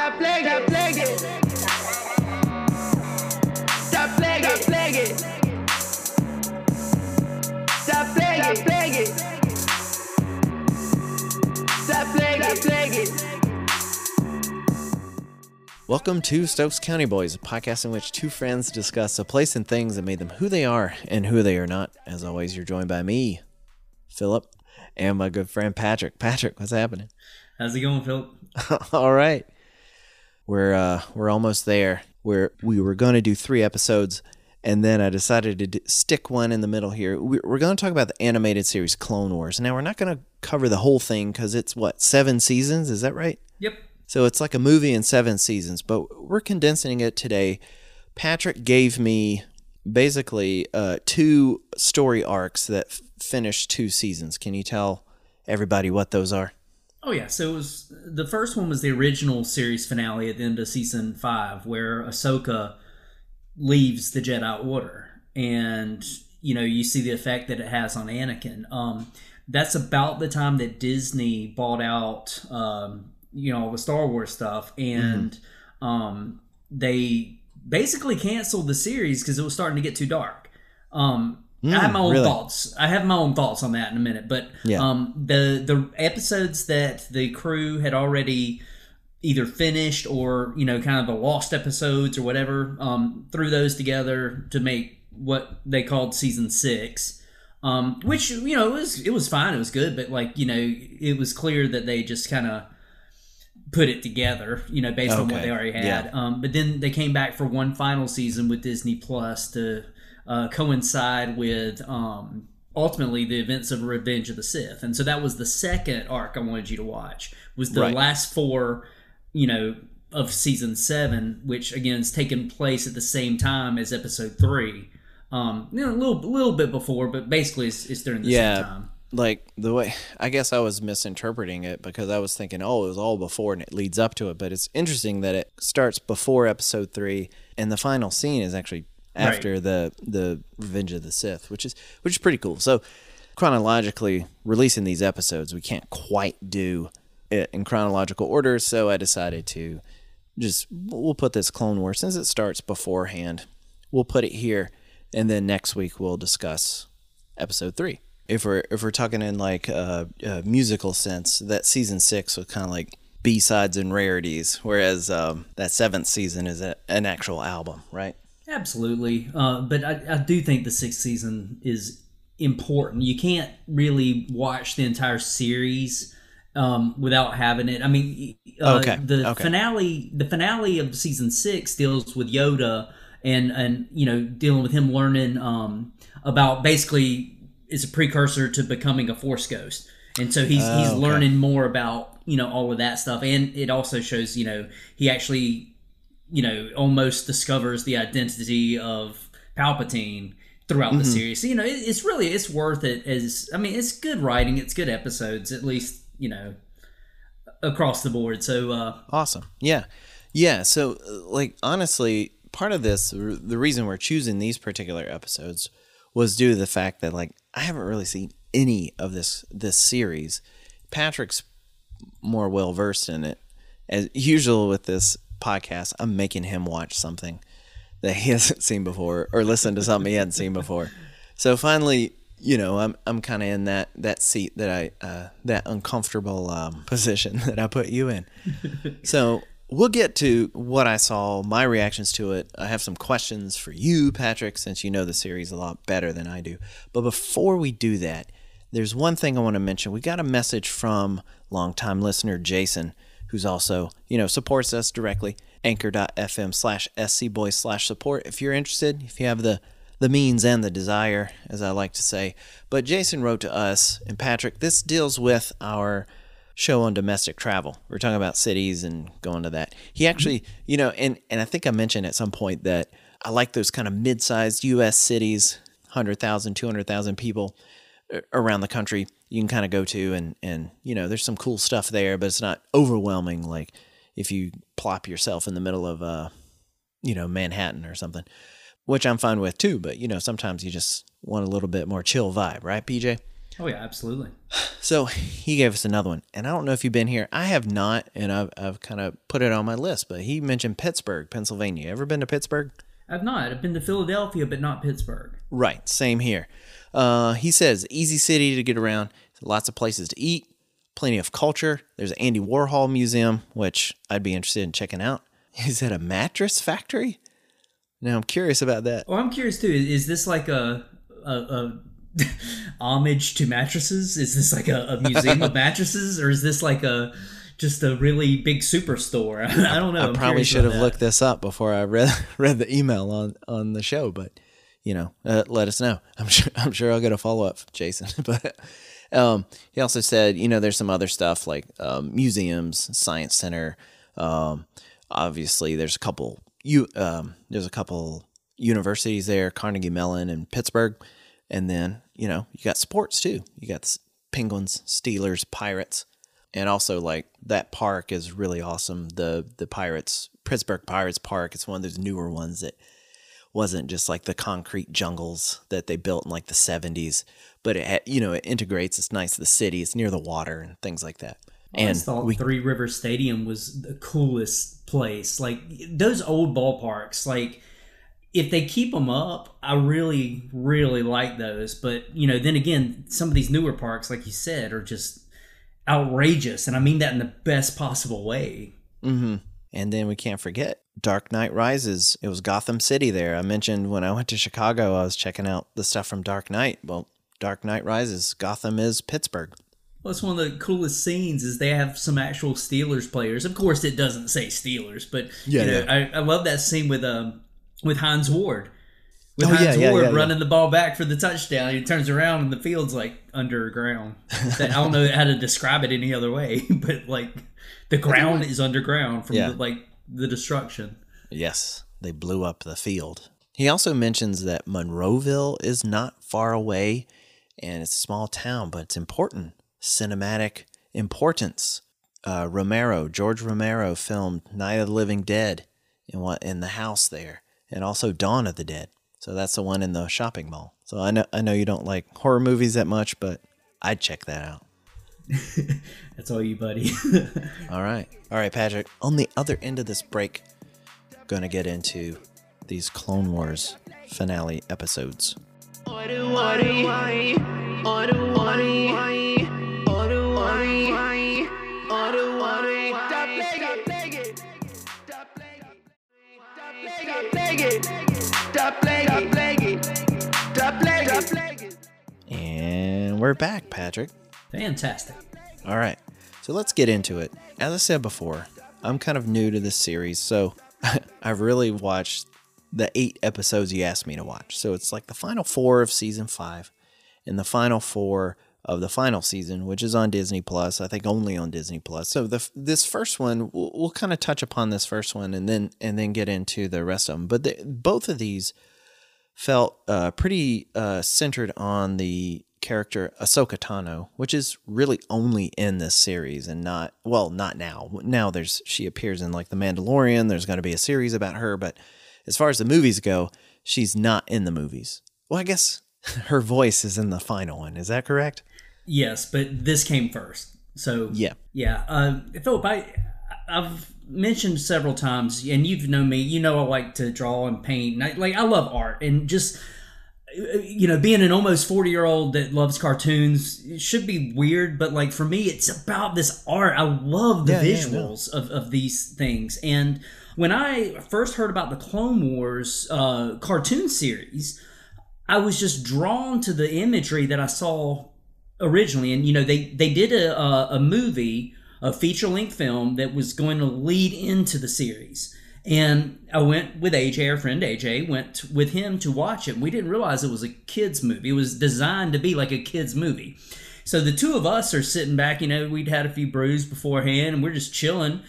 Tá plague, tá plague. Tá plague, tá plague. Tá plague, tá plague. Tá plague, tá plague. Welcome to Stokes County Boys, a podcast in which two friends discuss a place and things that made them who they are and who they are not. As always, you're joined by me, Philip, and my good friend Patrick. Patrick, what's happening? How's it going, Philip? All right. We're uh we're almost there. We're we were going to do 3 episodes and then I decided to d- stick one in the middle here. We- We're going to talk about the animated series Clone Wars. Now, we're not going to cover the whole thing cuz it's what, 7 seasons, is that right? Yep. So it's like a movie in seven seasons, but we're condensing it today. Patrick gave me basically uh, two story arcs that f- finished two seasons. Can you tell everybody what those are? Oh yeah. So it was the first one was the original series finale at the end of season five, where Ahsoka leaves the Jedi Order, and you know you see the effect that it has on Anakin. Um, that's about the time that Disney bought out, um, you know, all the Star Wars stuff, and um, they basically canceled the series because it was starting to get too dark. Um, I have my own really? thoughts. I have my own thoughts on that in a minute, but Yeah. um, the the episodes that the crew had already either finished or you know kind of the lost episodes or whatever um, threw those together to make what they called season six um, which you know it was it was fine it was good but like you know it was clear that they just kind of put it together you know based on what they already had yeah. um, but then they came back for one final season with disney plus to uh, coincide with um, ultimately the events of revenge of the sith and so that was the second arc i wanted you to watch was the Right. last four you know of season seven which again is taking place at the same time as episode three um you know a little little bit before but basically it's, it's during the Yeah. same time Like the way I guess I was misinterpreting it because I was thinking, oh, it was all before and it leads up to it. But it's interesting that it starts before episode three, and the final scene is actually after the the Revenge of the Sith, which is which is pretty cool. So chronologically releasing these episodes, we can't quite do it in chronological order. So I decided to just we'll put this Clone War since it starts beforehand. We'll put it here, and then next week we'll discuss episode three. If we're if we're talking in like a, a musical sense, that season six was kind of like B sides and rarities, whereas um, that seventh season is a, an actual album, right? Absolutely, uh, but I, I do think the sixth season is important. You can't really watch the entire series um, without having it. I mean, uh, Okay, the okay. finale, the finale of season six deals with Yoda and and you know dealing with him learning um, about basically it's a precursor to becoming a Force ghost, and so he's he's Oh, okay. learning more about you know all of that stuff, and it also shows you know he actually you know, almost discovers the identity of Palpatine throughout Mm-hmm. the series. So, you know, it, it's really it's worth it. As I mean, it's good writing, it's good episodes, at least you know, across the board. So, uh, Awesome. Yeah. Yeah. So, uh, like, honestly, part of this, the reason we're choosing these particular episodes was due to the fact that, like, I haven't really seen any of this this series. Patrick's more well versed in it. As usual with this podcast, I'm making him watch something that he hasn't seen before or listen to something he hadn't seen before. So finally, you know, I'm I'm kind of in that that seat that I uh, that uncomfortable um, position that I put you in. so we'll get to what I saw, my reactions to it. I have some questions for you, Patrick, since you know the series a lot better than I do. But before we do that, there's one thing I want to mention. We got a message from longtime listener Jason, who's also, you know, supports us directly. Anchor.fm slash scboys slash support if you're interested, if you have the the means and the desire, as I like to say. But Jason wrote to us, and Patrick, this deals with our show on domestic travel. We're talking about cities and going to that. He actually, you know, and and I think I mentioned at some point that I like those kind of mid-sized U.S. cities, 100,000, 200,000 people around the country. You can kind of go to and and you know, there's some cool stuff there, but it's not overwhelming like if you plop yourself in the middle of uh you know, Manhattan or something, which I'm fine with too. But you know, sometimes you just want a little bit more chill vibe, right, PJ? Oh yeah, absolutely. So he gave us another one, and I don't know if you've been here. I have not, and I've I've kind of put it on my list. But he mentioned Pittsburgh, Pennsylvania. Ever been to Pittsburgh? I've not. I've been to Philadelphia, but not Pittsburgh. Right, same here. Uh, he says easy city to get around, lots of places to eat, plenty of culture. There's an Andy Warhol museum, which I'd be interested in checking out. Is that a mattress factory? Now I'm curious about that. Well, I'm curious too. Is this like a a, a homage to mattresses? Is this like a, a museum of mattresses, or is this like a just a really big superstore? I don't know. I I'm probably should have that. looked this up before I read read the email on on the show, but you know, uh, let us know. I'm sure I'm sure I'll get a follow up, Jason. but um, he also said, you know, there's some other stuff like um, museums, science center. Um, obviously, there's a couple you um, there's a couple universities there, Carnegie Mellon and Pittsburgh, and then you know you got sports too. You got Penguins, Steelers, Pirates, and also like that park is really awesome. The the Pirates Pittsburgh Pirates Park. It's one of those newer ones that wasn't just like the concrete jungles that they built in like the 70s, but it you know it integrates. It's nice to the city. It's near the water and things like that. I And thought we Three River Stadium was the coolest place. Like those old ballparks, like if they keep them up, I really, really like those. But you know, then again, some of these newer parks, like you said, are just outrageous, and I mean that in the best possible way. hmm And then we can't forget Dark Knight Rises. It was Gotham City there. I mentioned when I went to Chicago, I was checking out the stuff from Dark Knight. Well, Dark Knight Rises. Gotham is Pittsburgh. Well, it's one of the coolest scenes is they have some actual Steelers players. Of course, it doesn't say Steelers, but Yeah, you know, yeah. I, I love that scene with um with Hines Ward. With Oh, yeah, Hines yeah, Ward yeah, yeah. running the ball back for the touchdown, he turns around and the field's like underground. I don't know how to describe it any other way, but like the ground is underground from Yeah. the, like the destruction. Yes, they blew up the field. He also mentions that Monroeville is not far away and it's a small town, but it's important. Cinematic importance. Uh, Romero, George Romero filmed Night of the Living Dead in what in the house there, and also Dawn of the Dead. So that's the one in the shopping mall. So I know I know you don't like horror movies that much, but I'd check that out. That's all you, buddy. All right. All right, Patrick. On the other end of this break, going to get into these Clone Wars finale episodes. And we're back, Patrick. Fantastic. All right. So let's get into it. As I said before, I'm kind of new to this series, so I've really watched the eight episodes you asked me to watch. So it's like the final four of season five and the final four of the final season, which is on Disney Plus. I think only on Disney Plus. So the this first one, we'll, we'll kind of touch upon this first one and then and then get into the rest of them. But the, both of these felt uh, pretty uh, centered on the character Ahsoka Tano, which is really only in this series and not well, not now. Now there's she appears in like The Mandalorian. There's going to be a series about her, but as far as the movies go, she's not in the movies. Well, I guess her voice is in the final one. Is that correct? Yes, but this came first. So Yeah. Yeah, uh, Philip, I I've mentioned several times, and you've known me. You know, I like to draw and paint. And I, like I love art, and just you know, being an almost forty year old that loves cartoons it should be weird, but like for me, it's about this art. I love the Yeah, yeah, visuals of of these things, and when I first heard about the Clone Wars uh, cartoon series, I was just drawn to the imagery that I saw originally, and you know they they did a, a movie, a feature length film that was going to lead into the series. And I went with AJ, our friend AJ, went with him to watch it. We didn't realize it was a kids movie. It was designed to be like a kids movie. So the two of us are sitting back. You know, we'd had a few brews beforehand, and we're just chilling.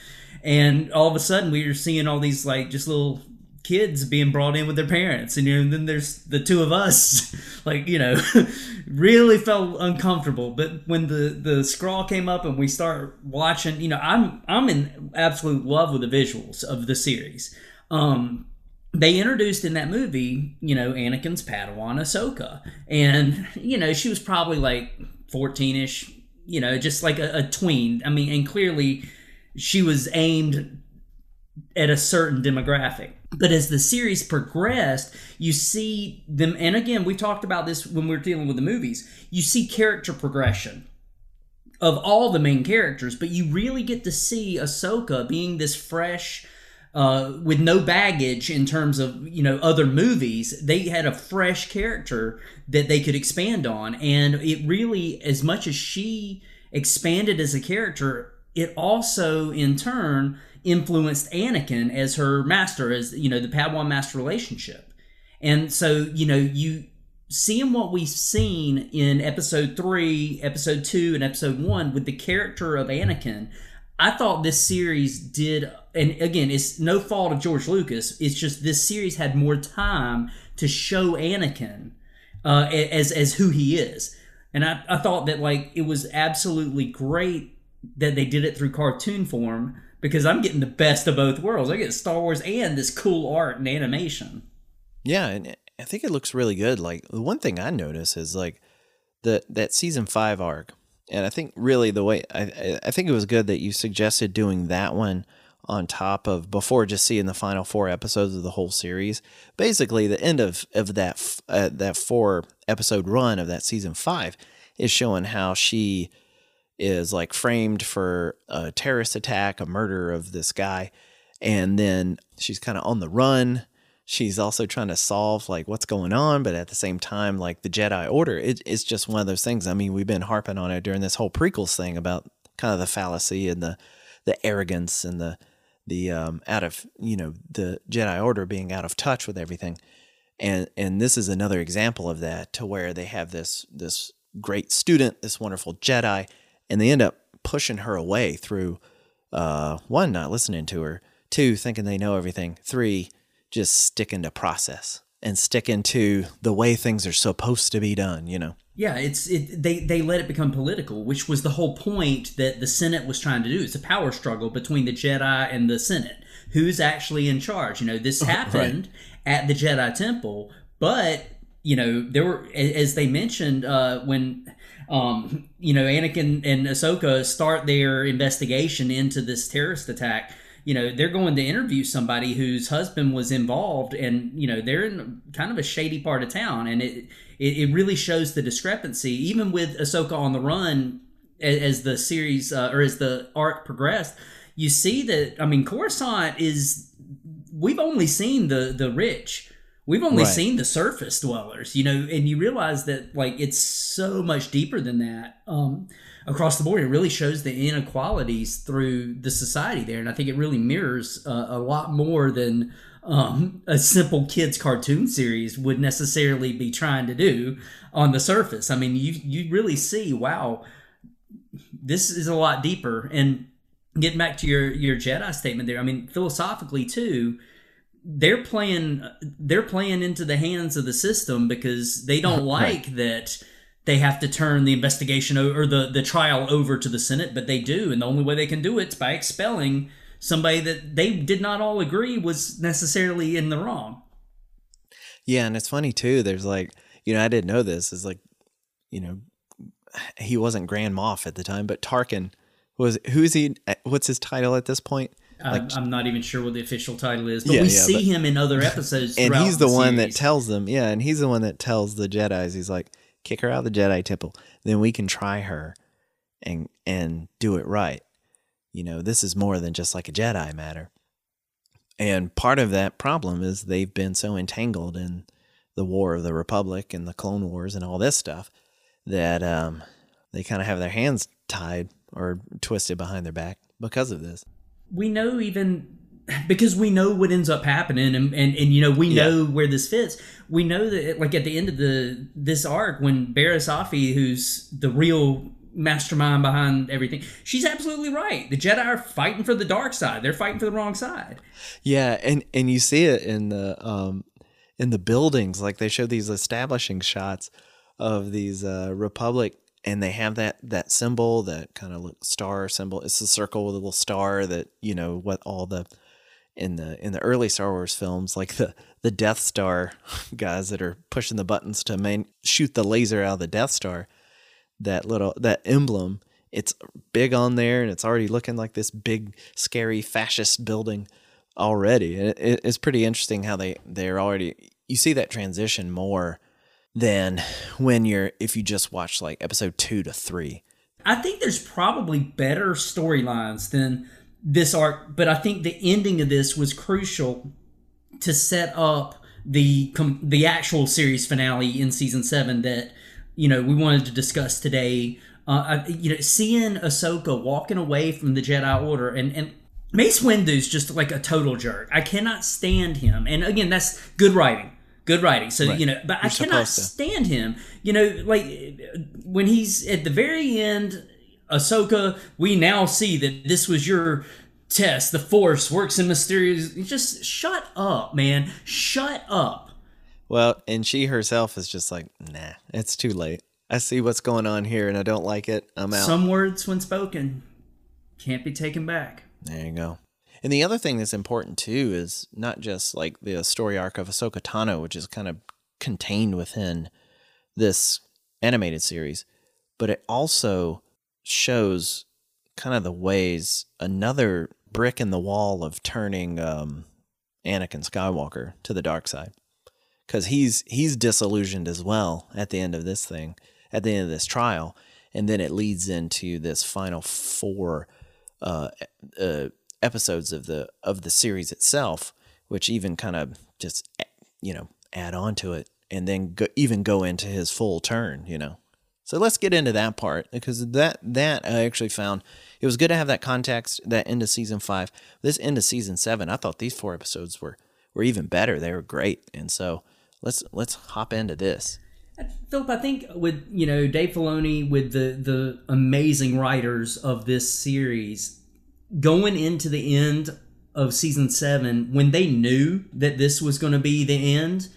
And all of a sudden, we were seeing all these like just little kids being brought in with their parents and, you know, and then there's the two of us like you know really felt uncomfortable but when the the scrawl came up and we start watching you know i'm i'm in absolute love with the visuals of the series um they introduced in that movie, you know, Anakin's Padawan Ahsoka, and you know she was probably like 14ish, you know, just like a, a tween. I mean, and clearly she was aimed at a certain demographic. But as the series progressed, you see them, and again, we talked about this when we were dealing with the movies. You see character progression of all the main characters, but you really get to see Ahsoka being this fresh, uh, with no baggage in terms of you know other movies. They had a fresh character that they could expand on, and it really, as much as she expanded as a character, it also in turn influenced Anakin as her master, as you know the Padawan master relationship, and so you know you seeing what we've seen in episode three, episode two, and episode one with the character of Anakin, I thought this series did, and again, it's no fault of George Lucas. It's just this series had more time to show Anakin uh, as as who he is, and I, I thought that like it was absolutely great that they did it through cartoon form because I'm getting the best of both worlds. I get Star Wars and this cool art and animation. Yeah, and I think it looks really good. Like the one thing I notice is like the that season five arc, and I think really the way I I think it was good that you suggested doing that one on top of before just seeing the final four episodes of the whole series. Basically, the end of of that uh, that four episode run of that season five is showing how she is like framed for a terrorist attack, a murder of this guy, and then she's kind of on the run. She's also trying to solve like what's going on but at the same time like the jedi order it, it's just one of those things. I mean we've been harping on it during this whole prequels thing about kind of the fallacy and the the arrogance and the the um out of you know the jedi order being out of touch with everything. And and this is another example of that to where they have this this great student this wonderful jedi and they end up pushing her away through uh one not listening to her two thinking they know everything three just sticking to process and sticking to the way things are supposed to be done, you know. Yeah, it's it, they they let it become political, which was the whole point that the Senate was trying to do. It's a power struggle between the Jedi and the Senate. Who's actually in charge? You know, this happened right. at the Jedi Temple, but you know there were as they mentioned uh, when um, you know Anakin and Ahsoka start their investigation into this terrorist attack. You know they're going to interview somebody whose husband was involved and you know they're in kind of a shady part of town. And it it, it really shows the discrepancy even with Ahsoka on the run as, as the series uh, or as the arc progressed. You see that I mean Coruscant is we've only seen the the rich we've only right. seen the surface dwellers you know and you realize that like it's so much deeper than that um across the board. It really shows the inequalities through the society there, and I think it really mirrors uh, a lot more than um, a simple kids cartoon series would necessarily be trying to do on the surface. I mean, you you really see, wow, this is a lot deeper. And getting back to your your Jedi statement there, I mean, philosophically too they're playing they're playing into the hands of the system because they don't like right. that they have to turn the investigation or the, the trial over to the Senate, but they do. And the only way they can do it is by expelling somebody that they did not all agree was necessarily in the wrong. Yeah, and it's funny too. There's like, you know, I didn't know this. Is like, you know, he wasn't Grand Moff at the time, but Tarkin was. Who's he? Eh, what's his title at this point? Like, I'm not even sure what the official title is, but yeah, we yeah, see but, him in other episodes. And he's the, the one that tells them, yeah, and he's the one that tells the Jedi's. He's like, kick her out of the Jedi Temple, then we can try her and and do it right. You know, this is more than just like a Jedi matter. And part of that problem is they've been so entangled in the War of the Republic and the Clone Wars and all this stuff that um, they kind of have their hands tied or twisted behind their back because of this. We know even because we know what ends up happening and, and, and you know we know where this fits. We know that like at the end of the this arc when Offee who's the real mastermind behind everything she's absolutely right. The jedi are fighting for the dark side. They're fighting for the wrong side. Yeah and and you see it in the um in the buildings. Like they show these establishing shots of these uh republic and they have that that symbol that kind of star symbol it's a circle with a little star that you know what all the in the in the early Star Wars films, like the the Death Star guys that are pushing the buttons to main, shoot the laser out of the Death Star. that little that emblem. It's big on there, and it's already looking like this big, scary fascist building already. And it, it's pretty interesting how they they're already. You see that transition more than when you're if you just watch like episode two to three. I think there's probably better storylines than this arc, but I think the ending of this was crucial to set up the com- the actual series finale in season seven that you know we wanted to discuss today. Uh, I, you know, seeing Ahsoka walking away from the Jedi Order and and Mace Windu's just like a total jerk. I cannot stand him. And again, that's good writing. Good writing. So, Right. you know, but I You're cannot to. stand him. You know, like when he's at the very end, Ahsoka, we now see that this was your test. The Force works in mysterious. Just shut up, man. Shut up. Well, and she herself is just like, nah, it's too late. I see what's going on here, and I don't like it. I'm out. Some words, when spoken, can't be taken back. There you go. And the other thing that's important too is not just like the story arc of Ahsoka Tano, which is kind of contained within this animated series, but it also shows kind of the ways another brick in the wall of turning um, Anakin Skywalker to the dark side, because he's he's disillusioned as well at the end of this thing, at the end of this trial, and then it leads into this final four uh, uh, episodes of the of the series itself, which even kind of just you know add on to it, and then go, even go into his full turn. You know, so let's get into that part because that that I actually found it was good to have that context. That end of season five, this end of season seven, I thought these four episodes were were even better. They were great, and so let's let's hop into this. Philip, I think with you know Dave Filoni with the the amazing writers of this series going into the end of season seven when they knew that this was going to be the end,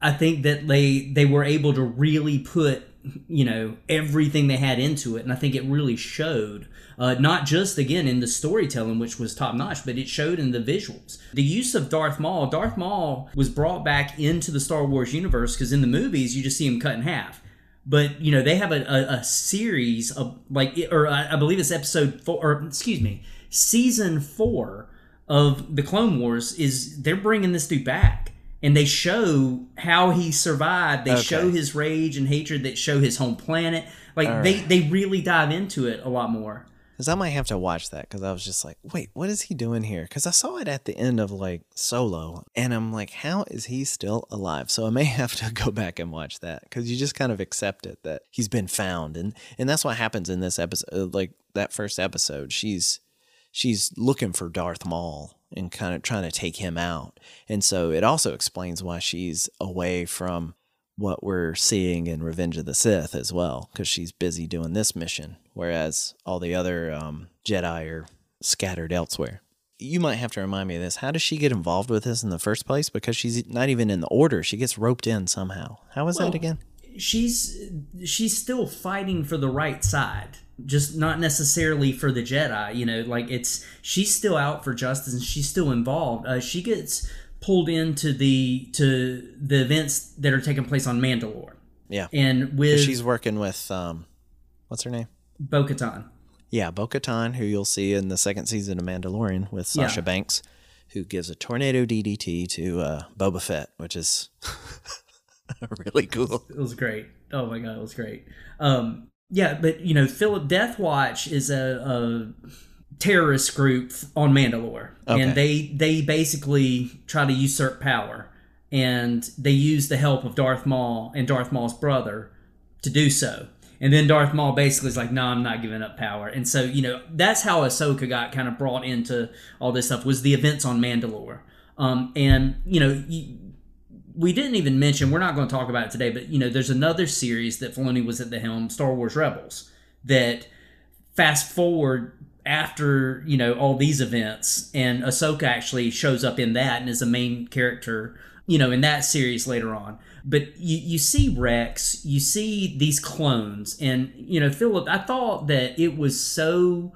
I think that they they were able to really put you know everything they had into it, and I think it really showed. Uh, not just again in the storytelling, which was top notch, but it showed in the visuals. The use of Darth Maul. Darth Maul was brought back into the Star Wars universe because in the movies you just see him cut in half. But you know they have a, a, a series of like, or I believe it's episode four, or excuse me, season four of the Clone Wars is they're bringing this dude back, and they show how he survived. They Okay. show his rage and hatred. They show his home planet. Like All they they really dive into it a lot more. Because I might have to watch that because I was just like, wait, what is he doing here? Because I saw it at the end of like Solo, and I'm like, how is he still alive? So I may have to go back and watch that because you just kind of accept it that he's been found, and and that's what happens in this episode. Like that first episode, she's she's looking for Darth Maul and kind of trying to take him out, and so it also explains why she's away from what we're seeing in Revenge of the Sith as well, because she's busy doing this mission, whereas all the other um, Jedi are scattered elsewhere. You might have to remind me of this. How does she get involved with this in the first place? Because she's not even in the order. She gets roped in somehow. How is Well, that again? she's she's still fighting for the right side just not necessarily for the jedi you know like it's she's still out for justice and she's still involved uh, she gets pulled into the to the events that are taking place on mandalore Yeah. and with She's working with, um, what's her name? bo-katan Yeah, Bo Katan, who you'll see in the second season of Mandalorian with Sasha Yeah. Banks, who gives a tornado DDT to uh, Boba Fett, which is really cool. it was great oh my god it was great um yeah but you know philip death watch is a, a terrorist group on mandalore Okay. and they they basically try to usurp power and they use the help of darth maul and darth maul's brother to do so and then Darth Maul basically is like, "No, I'm not giving up power." And so, you know, that's how Ahsoka got kind of brought into all this stuff was the events on Mandalore. Um, and you know, you, we didn't even mention we're not going to talk about it today but you know there's another series that Filoni was at the helm Star Wars Rebels that fast forward after you know all these events and Ahsoka actually shows up in that and is a main character you know in that series later on. But you you see Rex you see these clones and you know Philip I thought that it was so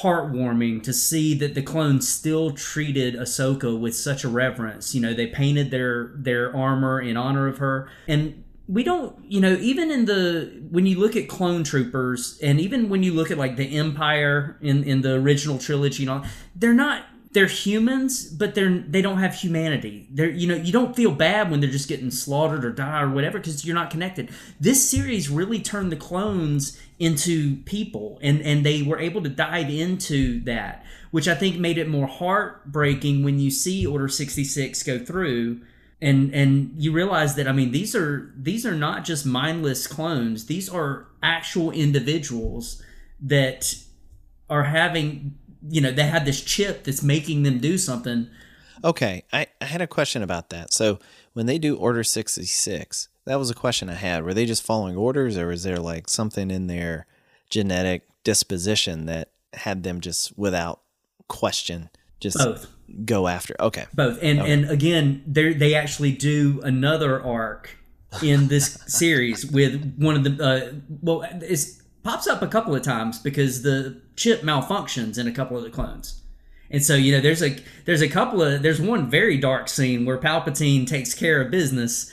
heartwarming to see that the clones still treated Ahsoka with such a reverence. You know, they painted their their armor in honor of her, and we don't you know even in the when you look at clone troopers and even when you look at like the empire in in the original trilogy you know they're not they're humans but they're they don't have humanity they're you know you don't feel bad when they're just getting slaughtered or die or whatever because you're not connected this series really turned the clones into people and and they were able to dive into that which i think made it more heartbreaking when you see order 66 go through and and you realize that I mean these are these are not just mindless clones. These are actual individuals that are having you know they have this chip that's making them do something. Okay, I, I had a question about that. So when they do Order 66, that was a question I had. Were they just following orders or was there like something in their genetic disposition that had them just without question just Both. go after? Okay. Both. And and again, they they actually do another arc in this series with one of the uh, well, it pops up a couple of times because the chip malfunctions in a couple of the clones. And so you know, there's a there's a couple of there's one very dark scene where Palpatine takes care of business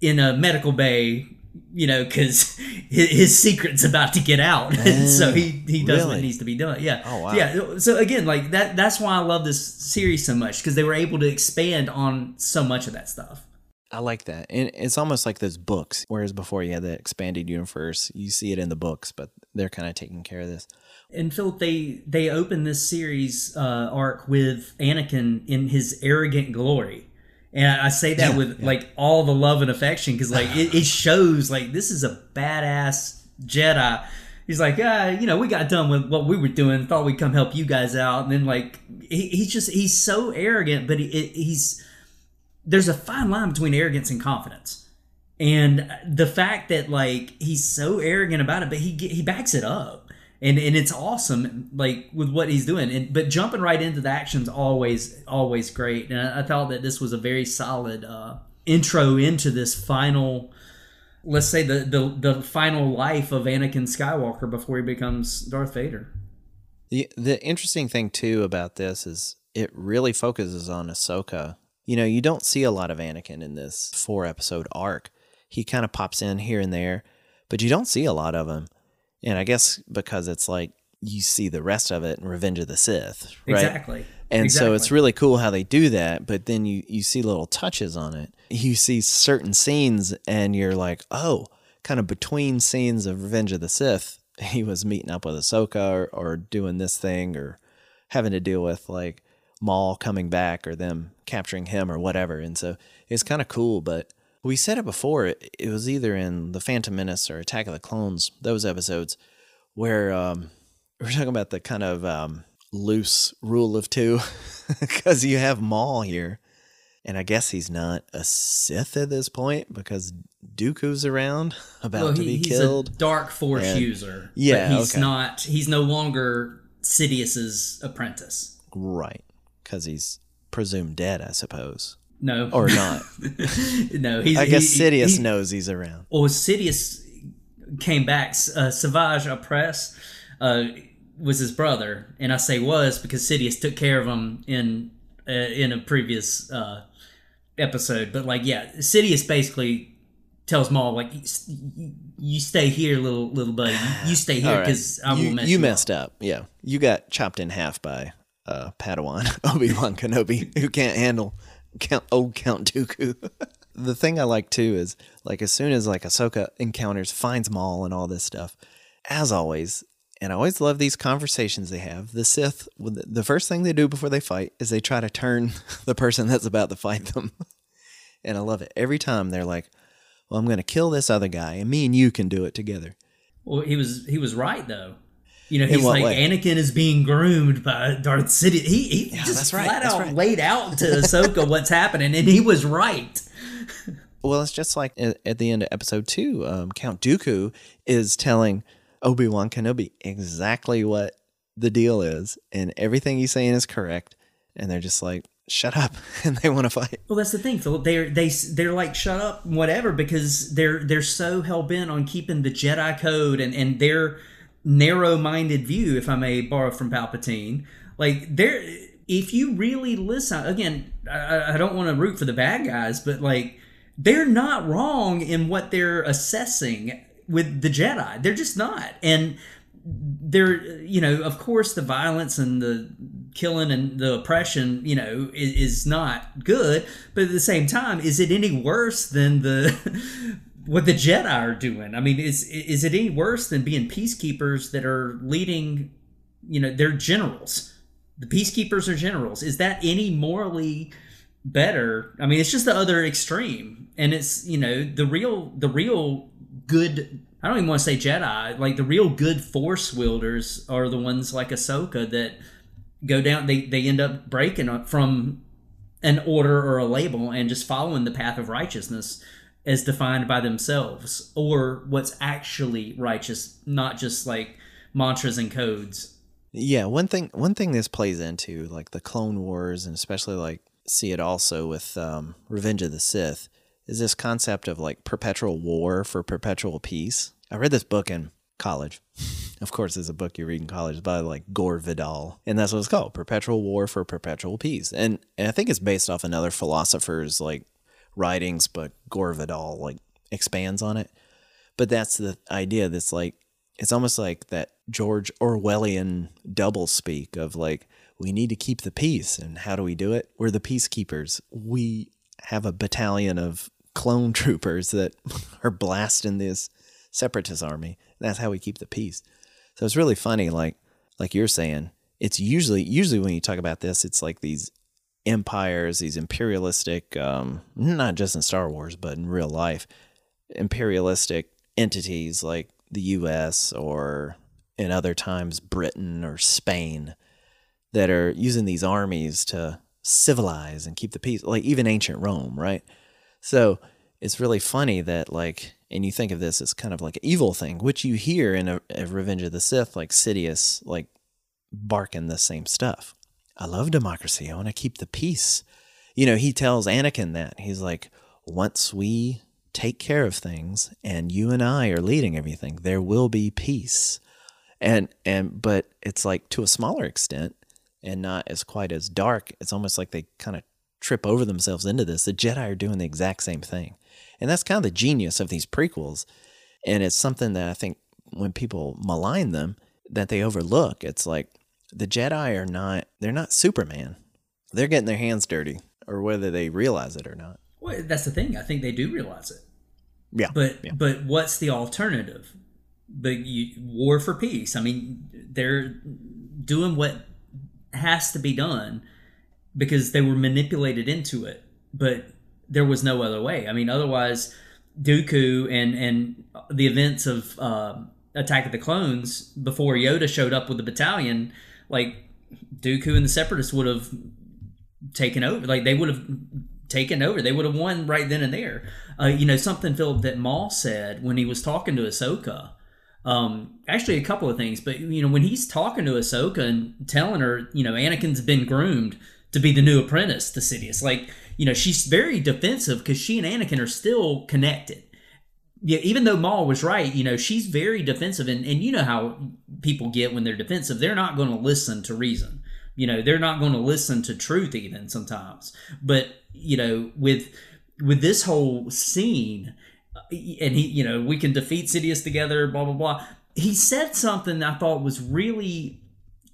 in a medical bay, you know, because his, his secret's about to get out, and so he he does what really? needs to be done. Yeah. Oh, wow. Yeah. So again, like that that's why I love this series so much because they were able to expand on so much of that stuff. I like that. And it's almost like those books, whereas before you had the expanded universe, you see it in the books, but they're kind of taking care of this. And Philip, they they open this series uh, arc with Anakin in his arrogant glory, and I say that Yeah, with like all the love and affection because like it, it shows like this is a badass Jedi. He's like, ah, you know, we got done with what we were doing, thought we'd come help you guys out, and then like he, he's just he's so arrogant, but he, he's there's a fine line between arrogance and confidence. And the fact that like he's so arrogant about it, but he he backs it up, and and it's awesome, like with what he's doing. And but jumping right into the action's always always great. And I, thought that this was a very solid uh, intro into this final, let's say the the the final life of Anakin Skywalker before he becomes Darth Vader. The the interesting thing too about this is it really focuses on Ahsoka. You know, you don't see a lot of Anakin in this four episode arc. He kind of pops in here and there, but you don't see a lot of him. And I guess because it's like you see the rest of it in Revenge of the Sith, right? Exactly. And so it's really cool how they do that, but then you you see little touches on it. You see certain scenes and you're like, "Oh, kind of between scenes of Revenge of the Sith, he was meeting up with Ahsoka or, or doing this thing or having to deal with like Maul coming back or them capturing him or whatever." And so it's kind of cool, but we said it before, it, it was either in The Phantom Menace or Attack of the Clones, those episodes where um we're talking about the kind of um, loose rule of two because you have Maul here, and I guess he's not a Sith at this point because Dooku's around about Well, to be he's killed. a dark force And- user. Yeah, but he's okay. not. He's no longer Sidious's apprentice. Right, because he's presumed dead, I suppose, No, or not. no, he's. I guess he- Sidious he- knows he's around. Or Sidious came back. Uh, Savage Opress uh, was his brother, and I say was because Sidious took care of him in uh, in a previous uh, episode. But like, yeah, Sidious basically tells Maul like, "You- "You stay here, little little buddy. You, stay here All right. because I will you, mess you you, messed up. Yeah, you got chopped in half by uh, Padawan Obi Wan Kenobi, who can't handle Count old Count Dooku. the thing I like too is like as soon as like Ahsoka encounters finds Maul and all this stuff, as always. And I always love these conversations they have. The Sith, the first thing they do before they fight is they try to turn the person that's about to fight them. and I love it. Every time they're like, well, I'm going to kill this other guy, and me and you can do it together. Well, he was he was right though. You know, he's like way? Anakin is being groomed by Darth Sidious. He he just right, flat out right. laid out to Ahsoka what's happening, and he was right. Well, it's just like at, the end of episode two, um, Count Dooku is telling Obi Wan Kenobi exactly what the deal is, and everything he's saying is correct. And they're just like, "Shut up!" and they want to fight. Well, that's the thing, Philip. They're they they're like shut up, whatever, because they're they're so hell bent on keeping the Jedi code and and their narrow minded view, if I may borrow from Palpatine. Like they're if you really listen, again, I, I don't want to root for the bad guys, but like they're not wrong in what they're assessing with the Jedi. They're just not. And they're, you know, of course, the violence and the killing and the oppression, you know, is, is not good. But at the same time, is it any worse than the what the Jedi are doing? I mean, is is it any worse than being peacekeepers that are leading? You know, they're generals. The peacekeepers are generals. Is that any morally better? I mean, it's just the other extreme, and it's you know the real the real good. I don't even want to say Jedi. Like the real good Force wielders are the ones like Ahsoka that go down. They they end up breaking from an order or a label and just following the path of righteousness as defined by themselves or what's actually righteous, not just like mantras and codes. Yeah, one thing one thing this plays into, like the Clone Wars, and especially like see it also with um, Revenge of the Sith, is this concept of like perpetual war for perpetual peace. I read this book in college. of course, it's a book you read in college by like Gore Vidal, and that's what it's called: Perpetual War for Perpetual Peace. And and I think it's based off another philosopher's like writings, but Gore Vidal like expands on it. But that's the idea. That's like it's almost like that George Orwellian double speak of like we need to keep the peace, and how do we do it? We're the peacekeepers. We have a battalion of clone troopers that are blasting this separatist army. That's how we keep the peace. So it's really funny, like like you're saying. It's usually usually when you talk about this, it's like these empires, these imperialistic, um, not just in Star Wars, but in real life, imperialistic entities like the U.S. or in other times Britain or Spain that are using these armies to civilize and keep the peace, like even ancient Rome, right? So it's really funny that like, and you think of this as kind of like an evil thing, which you hear in a, a Revenge of the Sith, like Sidious, like barking the same stuff. I love democracy. I want to keep the peace. You know, he tells Anakin that he's like, once we take care of things and you and I are leading everything, there will be peace. And and but it's like to a smaller extent and not as quite as dark. It's almost like they kind of trip over themselves into this. The Jedi are doing the exact same thing. And that's kind of the genius of these prequels. And it's something that I think when people malign them that they overlook. It's like the Jedi are not they're not Superman. They're getting their hands dirty or whether they realize it or not. Well, that's the thing. I think they do realize it. Yeah. But yeah. but what's the alternative? But you, war for peace. I mean, they're doing what has to be done because they were manipulated into it. But there was no other way. I mean, otherwise, Dooku and and the events of uh, Attack of the Clones before Yoda showed up with the battalion, like Dooku and the Separatists would have taken over. Like they would have taken over. They would have won right then and there. Uh, you know, something Philip that Maul said when he was talking to Ahsoka. Um, actually, a couple of things, but you know, when he's talking to Ahsoka and telling her, you know, Anakin's been groomed to be the new apprentice to Sidious, like, you know, she's very defensive because she and Anakin are still connected. Yeah, even though Maul was right, you know, she's very defensive, and, and you know how people get when they're defensive. They're not going to listen to reason. You know, they're not going to listen to truth even sometimes. But you know, with with this whole scene, and he, you know, we can defeat Sidious together, blah blah blah. He said something I thought was really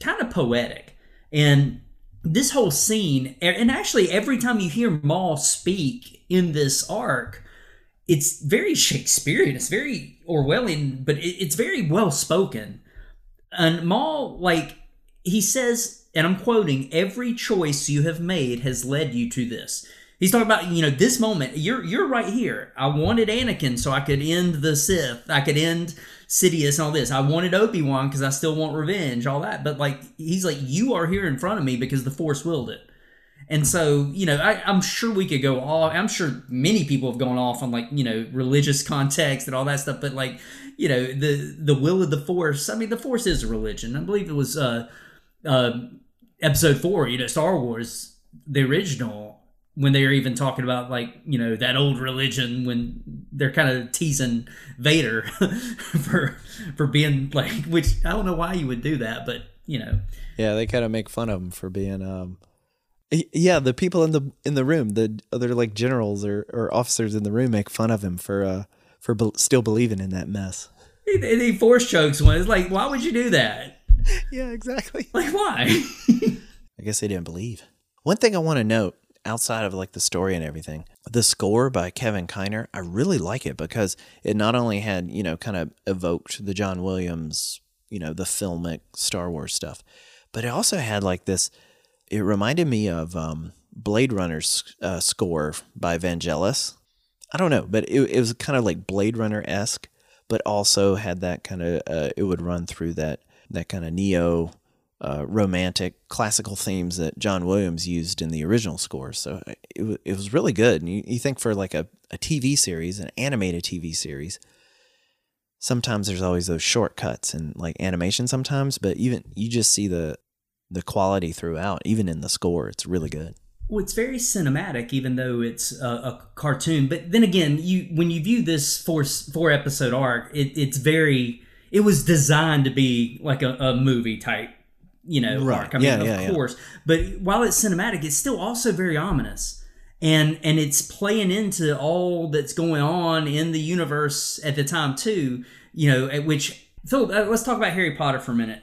kind of poetic, and this whole scene, and actually every time you hear Maul speak in this arc, it's very Shakespearean. It's very Orwellian, but it's very well spoken. And Maul, like he says, and I'm quoting: "Every choice you have made has led you to this." He's talking about, you know, this moment. You're you're right here. I wanted Anakin so I could end the Sith. I could end Sidious and all this. I wanted Obi Wan because I still want revenge, all that. But like, he's like, you are here in front of me because the Force willed it. And so, you know, I, am sure we could go off. I'm sure many people have gone off on like, you know, religious context and all that stuff. But like, you know, the the will of the Force. I mean, the Force is a religion. I believe it was uh, uh, Episode Four. You know, Star Wars, the original when they're even talking about like you know that old religion when they're kind of teasing Vader for for being like which I don't know why you would do that but you know yeah they kind of make fun of him for being um Yeah, the people in the in the room, the other like generals or, or officers in the room, make fun of him for uh for bel still believing in that mess. He, he force chokes one. It's like, why would you do that? Yeah, exactly. Like, why? I guess they didn't believe. One thing I want to note outside of like the story and everything, the score by Kevin Kiner, I really like it because it not only had, you know, kind of evoked the John Williams, you know, the filmic Star Wars stuff, but it also had like this, it reminded me of um, Blade Runner's uh, score by Vangelis. I don't know, but it, it was kind of like Blade Runner esque, but also had that kind of, uh, it would run through that, that kind of neo uh, romantic classical themes that John Williams used in the original score. So uh, it, it was really good. And you, you think for like a, a TV series, an animated TV series, sometimes there's always those shortcuts and like animation sometimes, but even you just see the the quality throughout, even in the score, it's really good. Well, it's very cinematic, even though it's a, a cartoon. But then again, you when you view this four four episode arc, it, it's very. It was designed to be like a, a movie type, you know, Right. arc. I mean, Yeah, of yeah, yeah. course. But while it's cinematic, it's still also very ominous, and and it's playing into all that's going on in the universe at the time too. You know, at which Philip, uh, let's talk about Harry Potter for a minute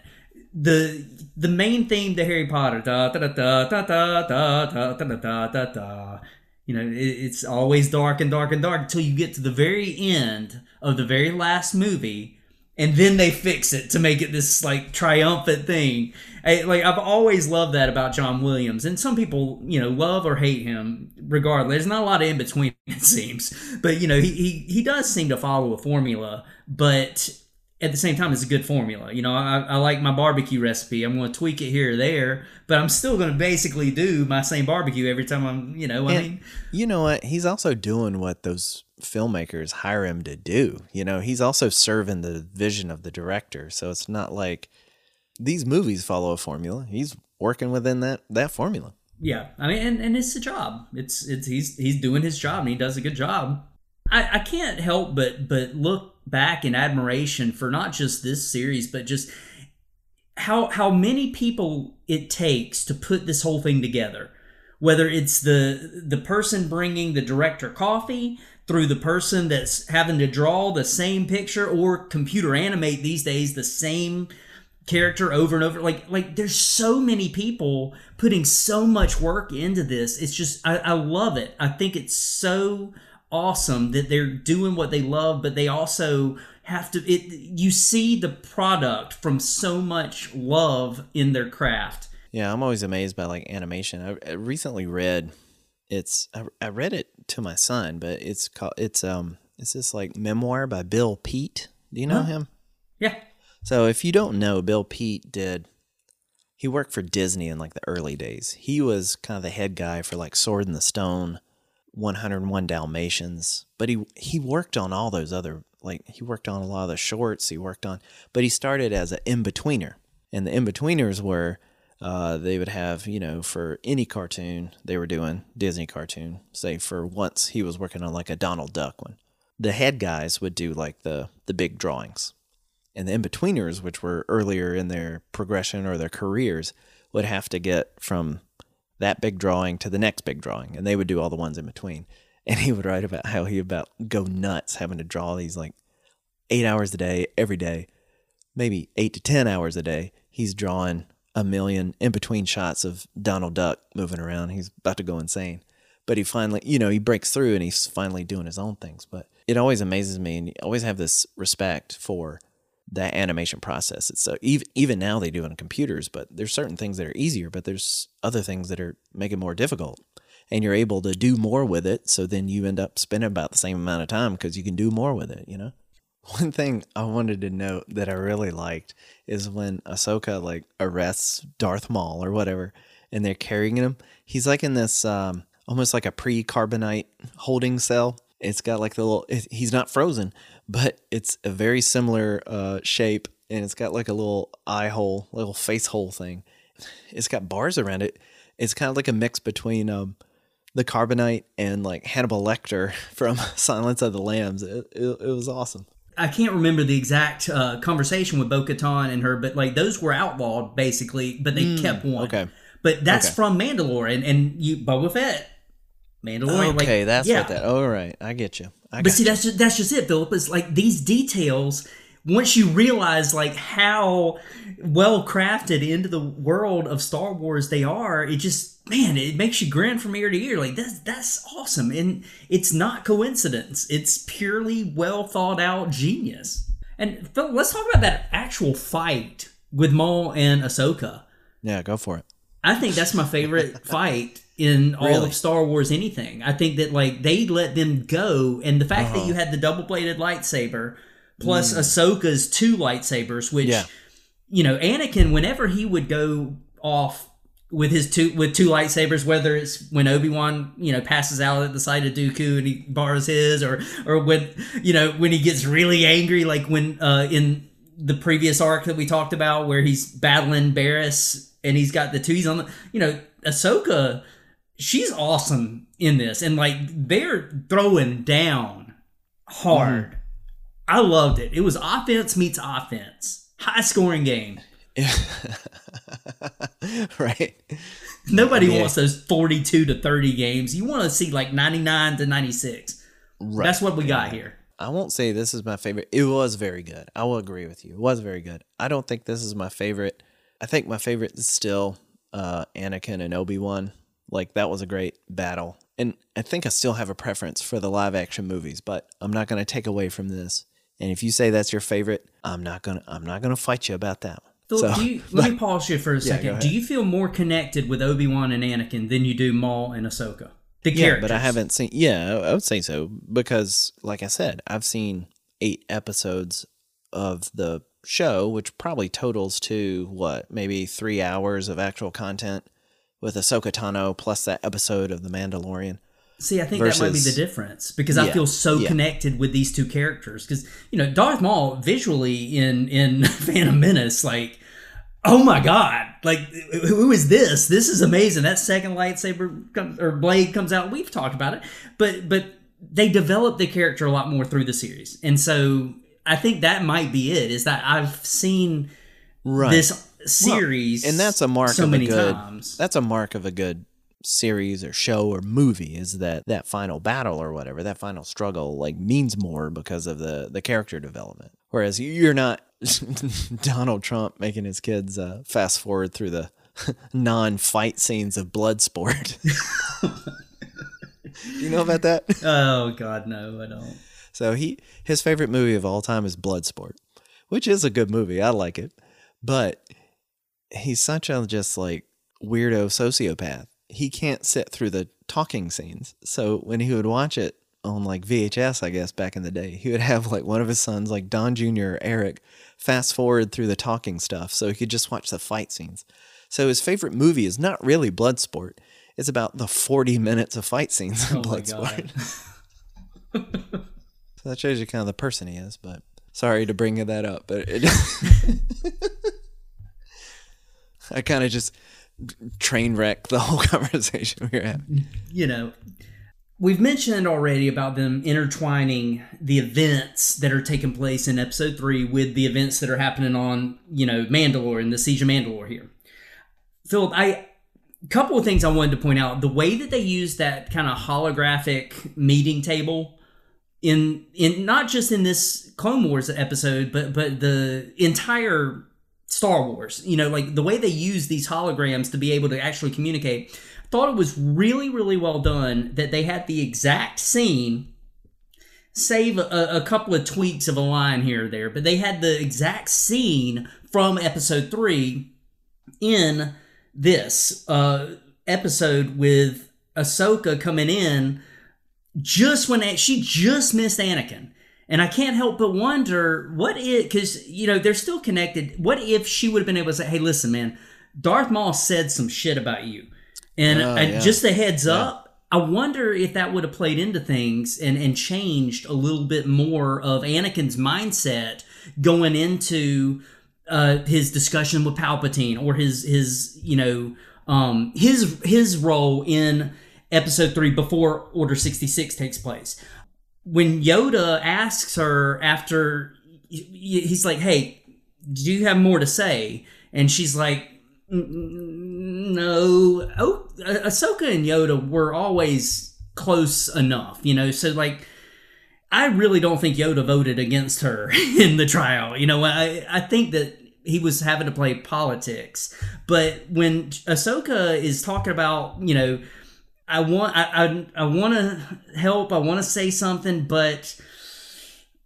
the the main theme to Harry Potter da da da da da da da da da da da you know it, it's always dark and dark and dark until you get to the very end of the very last movie and then they fix it to make it this like triumphant thing I, like I've always loved that about John Williams and some people you know love or hate him regardless there's not a lot of in between it seems but you know he, he he does seem to follow a formula but at the same time, it's a good formula. You know, I, I like my barbecue recipe. I'm going to tweak it here or there, but I'm still going to basically do my same barbecue every time I'm, you know, I mean, you know what? He's also doing what those filmmakers hire him to do. You know, he's also serving the vision of the director. So it's not like these movies follow a formula. He's working within that that formula. yeah. I mean, and, and it's a job. It's it's he's he's doing his job and he does a good job. I, I can't help but but look back in admiration for not just this series, but just how how many people it takes to put this whole thing together. Whether it's the the person bringing the director coffee through the person that's having to draw the same picture or computer animate these days the same character over and over. Like like there's so many people putting so much work into this. It's just I, I love it. I think it's so awesome that they're doing what they love but they also have to it you see the product from so much love in their craft Yeah, I'm always amazed by like animation. I, I recently read it's I, I read it to my son, but it's called it's um it's this like memoir by Bill Peet. Do you know Huh? him? yeah So if you don't know, Bill Peet did he worked for Disney in like the early days. He was kind of the head guy for like Sword in the Stone, 101 Dalmatians, but he he worked on all those other like he worked on a lot of the shorts, he worked on but he started as an in-betweener. And the in-betweeners were uh, they would have, you know, for any cartoon they were doing, Disney cartoon, say for once he was working on like a Donald Duck one. The head guys would do like the the big drawings and the in-betweeners which were earlier in their progression or their careers would have to get from that big drawing to the next big drawing and they would do all the ones in between. And he would write about how he about go nuts having to draw these like eight hours a day every day maybe eight to ten hours a day. He's drawing a million in between shots of donald duck moving around. He's about to go insane. But he finally you know he breaks through and he's finally doing his own things. But it always amazes me and you always have this respect for that animation process it's so even, even now they do it on computers but there's certain things that are easier but there's other things that are make it more difficult and you're able to do more with it so then you end up spending about the same amount of time because you can do more with it you know one thing I wanted to note that I really liked is when Ahsoka like arrests Darth Maul or whatever, and they're carrying him. He's like in this um, almost like a pre-carbonite holding cell. It's got like the little. It, he's not frozen, but it's a very similar uh, shape, and it's got like a little eye hole, little face hole thing. It's got bars around it. It's kind of like a mix between um, the carbonite and like Hannibal Lecter from Silence of the Lambs. It, it, it was awesome. I can't remember the exact uh, conversation with Bo Katan and her, but like those were outlawed basically, but they kept one. okay. but that's Okay. from Mandalore and, and you Boba Fett, Mandalorian. like, Okay, that's yeah. what that. All right, I get you. I But see, you. that's just, that's just it, Philip. It's like these details. Once you realize like how well crafted into the world of Star Wars they are, it just man, it makes you grin from ear to ear. Like that's that's awesome, and it's not coincidence. It's purely well thought out genius. And Phil, let's talk about that actual fight with Maul and Ahsoka. yeah, go for it. I think that's my favorite fight in all Really? of Star Wars anything. I think that like they let them go and the fact Uh-huh. that you had the double bladed lightsaber plus Ahsoka's two lightsabers, which Mm. Yeah. you know, Anakin whenever he would go off with his two with two lightsabers, whether it's when Obi Wan you know passes out at the side of Dooku and he borrows his, or or when you know when he gets really angry, like when uh, in the previous arc that we talked about where he's battling Barriss and he's got the two. He's on the you know Ahsoka. She's awesome in this, and like they're throwing down hard. I loved it. It was offense meets offense, high scoring game. right. Nobody Yeah. wants those 42 to 30 games. You want to see like 99 to 96. Right. That's what we got here. I won't say this is my favorite. It was very good. I will agree with you. It was very good. I don't think this is my favorite. I think my favorite is still uh, Anakin and Obi Wan. Like that was a great battle, and I think I still have a preference for the live action movies. But I'm not going to take away from this. And if you say that's your favorite, I'm not gonna. I'm not gonna fight you about that one. Philip, So- do you, let me pause you for a second. ahead. do you feel more connected with Obi Wan and Anakin than you do Maul and Ahsoka? The Yeah, characters. but I haven't seen. Yeah, I I would say so because, like I said, I've seen eight episodes of the show, which probably totals to what maybe three hours of actual content with Ahsoka Tano plus that episode of The Mandalorian. See, I think that might be the difference because I feel so yeah. connected with these two characters. Because you know, Darth Maul visually in in Phantom Menace, like, oh my god, like who is this? This is amazing. That second lightsaber comes, or blade comes out. We've talked about it, but but they develop the character a lot more through the series, and so I think that might be it. Is that I've seen Right. this series, and that's a mark so of many a good. times. That's a mark of a good series or show or movie is that that final battle or whatever that final struggle like means more because of the the character development whereas you're not donald trump making his kids uh, fast forward through the non-fight scenes of Bloodsport you know about that Oh God, no, I don't. so he his favorite movie of all time is Bloodsport, which is a good movie. I like it. But he's such a just like weirdo sociopath. He can't sit through the talking scenes. So when he would watch it on like VHS, I guess back in the day, he would have like one of his sons, like Don Jr. or Eric, fast forward through the talking stuff so he could just watch the fight scenes. So his favorite movie is not really Bloodsport. It's about the 40 minutes of fight scenes in Oh Bloodsport. So that shows you kind of the person he is, but sorry to bring that up, but it, I kind of just train wreck the whole conversation we were having. you know, we've mentioned already about them intertwining the events that are taking place in episode three with the events that are happening on, you know, Mandalore and the Siege of Mandalore here. Philip, I couple of things I wanted to point out. The way that they use that kind of holographic meeting table in in not just in this Clone Wars episode, but but the entire Star Wars. You know, like the way they use these holograms to be able to actually communicate. I thought it was really, really well done that they had the exact scene, save a, a couple of tweaks of a line here or there, but they had the exact scene from episode three in this uh, episode with Ahsoka coming in just when she just missed Anakin. And I can't help but wonder what it because you know they're still connected. What if she would have been able to say, "Hey, listen, man, Darth Maul said some shit about you," and uh, yeah. just a heads up. I wonder if that would have played into things and and changed a little bit more of Anakin's mindset going into uh, his discussion with Palpatine or his his you know um, his his role in Episode three before Order sixty six takes place when Yoda asks her after he's like, "Hey, do you have more to say?" and she's like, "No." Oh, Ah- Ahsoka and Yoda were always close enough, you know. So like, I really don't think Yoda voted against her in the trial. You know, I I think that he was having to play politics. But when Ahsoka is talking about, you know, I want I I, I want to help, I want to say something, but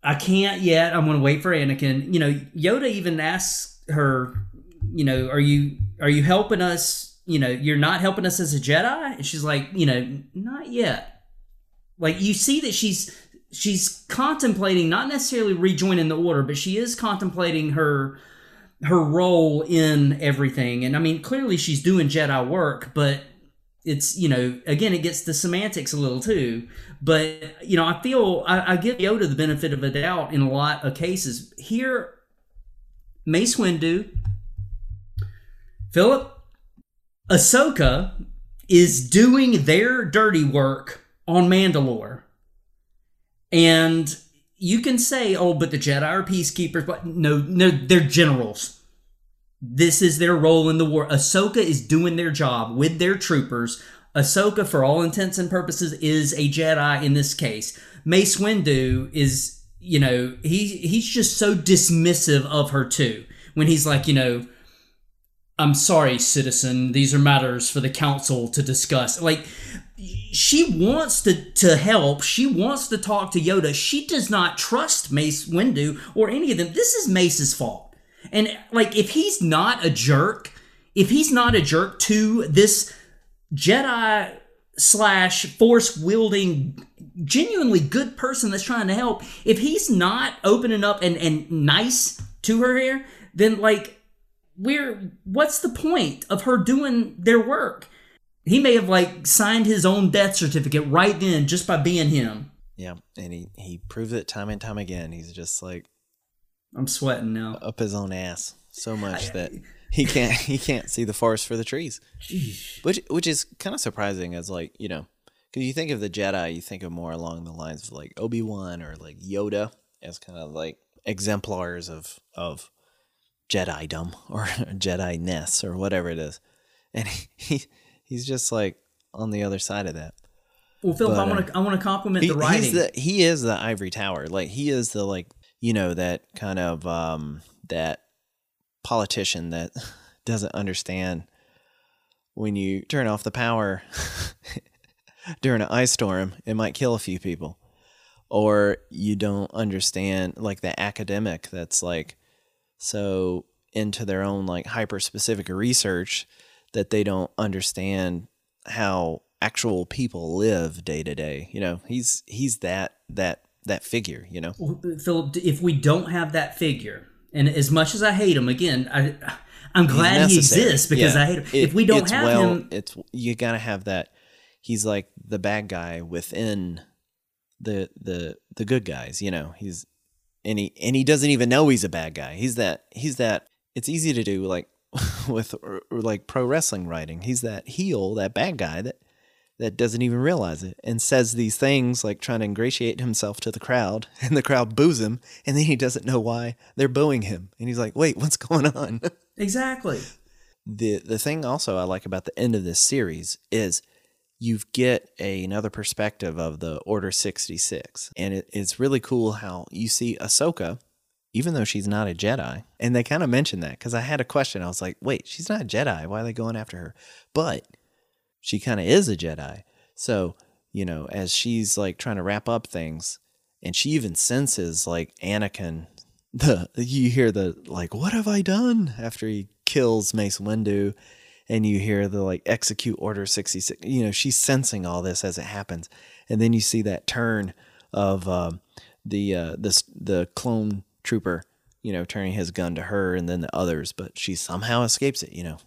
I can't yet. I'm going to wait for Anakin. You know, Yoda even asks her, you know, are you are you helping us? You know, you're not helping us as a Jedi. And she's like, you know, not yet. Like you see that she's she's contemplating not necessarily rejoining the order, but she is contemplating her her role in everything. And I mean, clearly she's doing Jedi work, but it's you know again it gets the semantics a little too but you know i feel I, I give yoda the benefit of a doubt in a lot of cases. Here mace windu philip ahsoka is doing their dirty work on mandalore. And you can say oh but the jedi are peacekeepers but no no they're generals this is their role in the war. Ahsoka is doing their job with their troopers. Ahsoka, for all intents and purposes, is a Jedi in this case. Mace Windu is, you know, he he's just so dismissive of her too. When he's like, you know, I'm sorry, citizen. These are matters for the council to discuss. Like, she wants to to help. She wants to talk to Yoda. She does not trust Mace Windu or any of them. This is Mace's fault. And like, if he's not a jerk, if he's not a jerk to this Jedi slash force wielding, genuinely good person that's trying to help, if he's not opening up and, and nice to her here, then like, we're what's the point of her doing their work? He may have like signed his own death certificate right then just by being him. Yeah, and he he proves it time and time again. He's just like I'm sweating now. up his own ass so much that he can't he can't see the forest for the trees. Geez. Which which is kind of surprising as like, you know, cuz you think of the Jedi, you think of more along the lines of like Obi-Wan or like Yoda as kind of like exemplars of of Jedi-dom or Jedi-ness or whatever it is. And he, he he's just like on the other side of that. Well, Philip, I want to uh, I want to compliment He, the writing. the he is the ivory tower. Like he is the like you know that kind of um that politician that doesn't understand when you turn off the power during an ice storm, it might kill a few people. Or you don't understand like the academic that's like so into their own like hyper specific research that they don't understand how actual people live day to day. You know, he's he's that that that figure, you know. Philip, if we don't have that figure, and as much as I hate him, again, I I'm glad he exists because Yeah. I hate him. It- if we don't it's have well, him, it's you gotta have that. He's like the bad guy within the the the good guys. You know, he's and he and he doesn't even know he's a bad guy. He's that he's that. It's easy to do like with or, or like pro wrestling writing. He's that heel, that bad guy that that doesn't even realize it and says these things like trying to ingratiate himself to the crowd and the crowd boos him and then he doesn't know why they're booing him and he's like wait what's going on exactly. the the thing also I like about the end of this series is you get a, another perspective of the Order 66. And it, it's really cool how you see Ahsoka, even though she's not a Jedi, and they kind of mentioned that because I had a question. I was like, wait, she's not a Jedi. Why are they going after her? But she kind of is a Jedi. So, you know, as she's like trying to wrap up things, and she even senses like Anakin, the you hear the like, what have I done after he kills Mace Windu, and you hear the like execute Order sixty six. You know, she's sensing all this as it happens, and then you see that turn of um, the uh, this the clone trooper. You know, turning his gun to her and then the others, but she somehow escapes it. You know,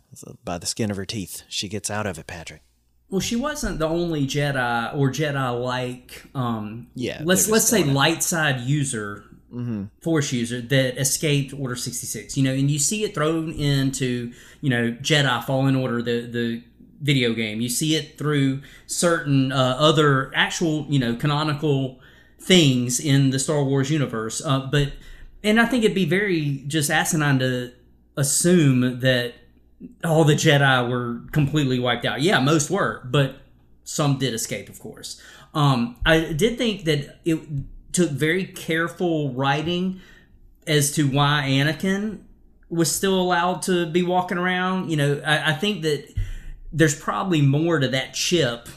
by the skin of her teeth, she gets out of it. Patrick. Well, she wasn't the only Jedi or Jedi-like. Um, Yeah, let's let's say light side user, Force user that escaped Order sixty six. You know, and you see it thrown into you know Jedi Fallen Order, the the video game. You see it through certain uh, other actual you know canonical things in the Star Wars universe. Uh, but and I think it'd be very just asinine to assume that all the Jedi were completely wiped out. Yeah, most were, but some did escape, of course. Um, I did think that it took very careful writing as to why Anakin was still allowed to be walking around. You know, I, I think that there's probably more to that chip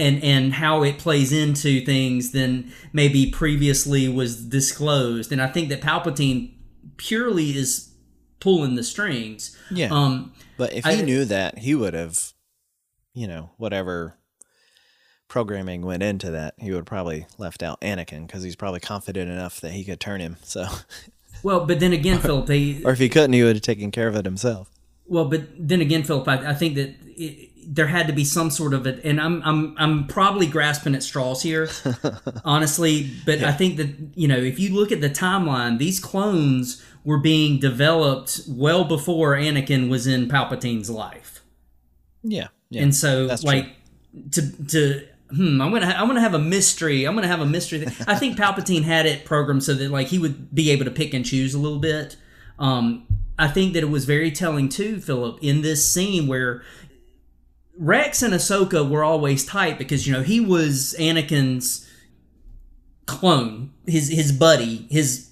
and and how it plays into things than maybe previously was disclosed. And I think that Palpatine purely is pulling the strings. Yeah. Um, But if I- he knew that, he would have, you know, whatever programming went into that, he would have probably left out Anakin because he's probably confident enough that he could turn him. So, well, but then again, Philip, they or if he couldn't, he would have taken care of it himself. Well, but then again, Philip, I, I think that it, there had to be some sort of it, and I'm I'm I'm probably grasping at straws here, honestly. But I think that you know, if you look at the timeline, these clones were being developed well before Anakin was in Palpatine's life, Yeah. Yeah. and so that's true. like to to. Hmm, I'm gonna ha- I'm gonna have a mystery. I'm gonna have a mystery. Thing. I think Palpatine had it programmed so that like he would be able to pick and choose a little bit. Um, I think that it was very telling too, Philip, in this scene where Rex and Ahsoka were always tight because you know he was Anakin's clone, his his buddy, his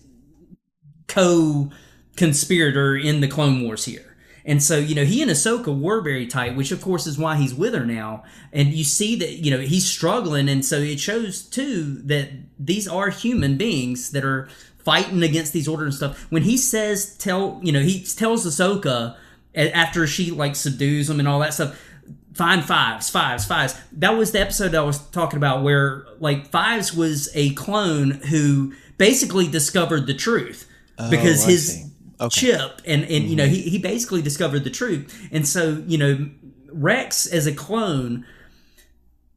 co-conspirator in the Clone Wars here. And so, you know, he and Ahsoka were very tight, which of course is why he's with her now. And you see that, you know, he's struggling. And so it shows too that these are human beings that are fighting against these orders and stuff. When he says, tell, you know, he tells Ahsoka after she like subdues him and all that stuff, find fives, fives, fives. That was the episode I was talking about where like fives was a clone who basically discovered the truth oh, because Oh, I his. Okay. chip and and you know mm-hmm. he, he basically discovered the truth and so you know rex as a clone